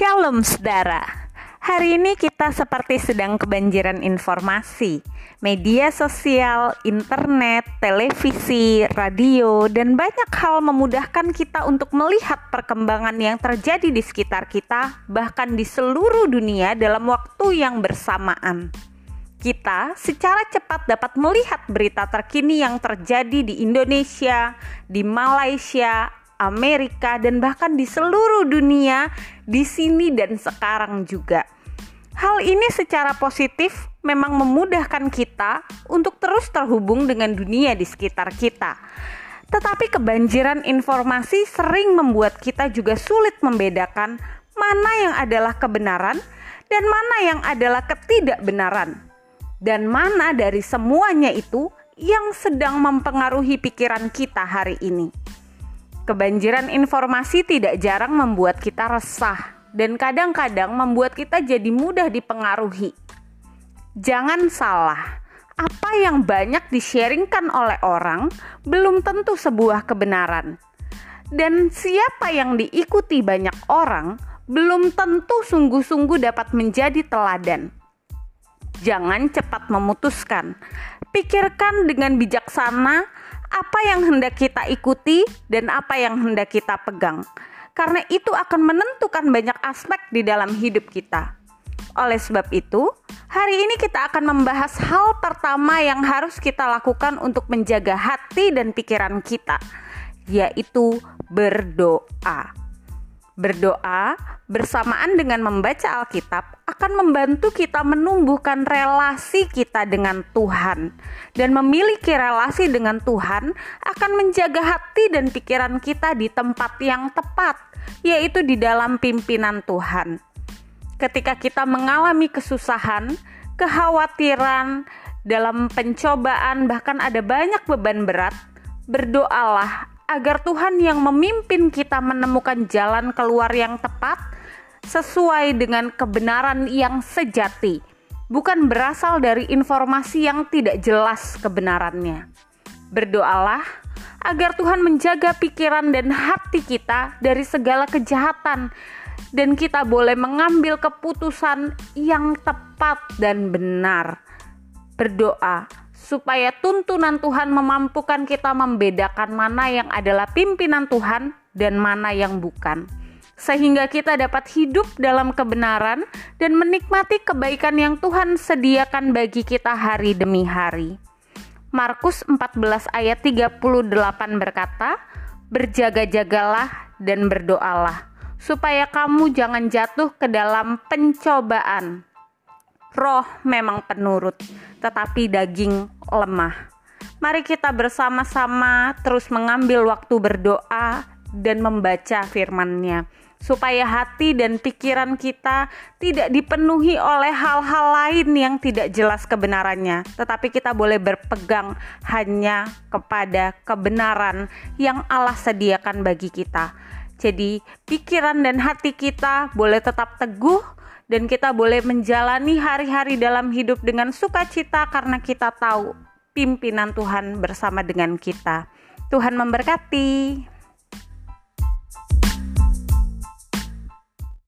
Shalom saudara. Hari ini kita seperti sedang kebanjiran informasi. Media sosial, internet, televisi, radio, dan banyak hal memudahkan kita untuk melihat perkembangan yang terjadi di sekitar kita, bahkan di seluruh dunia dalam waktu yang bersamaan. Kita secara cepat dapat melihat berita terkini yang terjadi di Indonesia, di Malaysia, Amerika, dan bahkan di seluruh dunia, di sini dan sekarang juga. Hal ini secara positif memang memudahkan kita untuk terus terhubung dengan dunia di sekitar kita. Tetapi kebanjiran informasi sering membuat kita juga sulit membedakan mana yang adalah kebenaran dan mana yang adalah ketidakbenaran. Dan mana dari semuanya itu yang sedang mempengaruhi pikiran kita hari ini. Kebanjiran informasi tidak jarang membuat kita resah dan kadang-kadang membuat kita jadi mudah dipengaruhi. Jangan salah, apa yang banyak di-sharingkan oleh orang belum tentu sebuah kebenaran. Dan siapa yang diikuti banyak orang belum tentu sungguh-sungguh dapat menjadi teladan. Jangan cepat memutuskan. Pikirkan dengan bijaksana apa yang hendak kita ikuti dan apa yang hendak kita pegang, karena itu akan menentukan banyak aspek di dalam hidup kita. Oleh sebab itu, hari ini kita akan membahas hal pertama yang harus kita lakukan untuk menjaga hati dan pikiran kita, yaitu berdoa. Berdoa bersamaan dengan membaca Alkitab akan membantu kita menumbuhkan relasi kita dengan Tuhan, dan memiliki relasi dengan Tuhan akan menjaga hati dan pikiran kita di tempat yang tepat, yaitu di dalam pimpinan Tuhan. Ketika kita mengalami kesusahan, kekhawatiran, dalam pencobaan, bahkan ada banyak beban berat, berdoalah agar Tuhan yang memimpin kita menemukan jalan keluar yang tepat sesuai dengan kebenaran yang sejati, bukan berasal dari informasi yang tidak jelas kebenarannya. Berdoalah agar Tuhan menjaga pikiran dan hati kita dari segala kejahatan, dan kita boleh mengambil keputusan yang tepat dan benar. Berdoa supaya tuntunan Tuhan memampukan kita membedakan mana yang adalah pimpinan Tuhan dan mana yang bukan. Sehingga kita dapat hidup dalam kebenaran dan menikmati kebaikan yang Tuhan sediakan bagi kita hari demi hari. Markus 14 ayat 38 berkata, Berjaga-jagalah dan berdoalah, supaya kamu jangan jatuh ke dalam pencobaan roh memang penurut, tetapi daging lemah. Mari kita bersama-sama terus mengambil waktu berdoa dan membaca firman-Nya supaya hati dan pikiran kita tidak dipenuhi oleh hal-hal lain yang tidak jelas kebenarannya, tetapi kita boleh berpegang hanya kepada kebenaran yang Allah sediakan bagi kita. Jadi, pikiran dan hati kita boleh tetap teguh dan kita boleh menjalani hari-hari dalam hidup dengan sukacita karena kita tahu pimpinan Tuhan bersama dengan kita. Tuhan memberkati.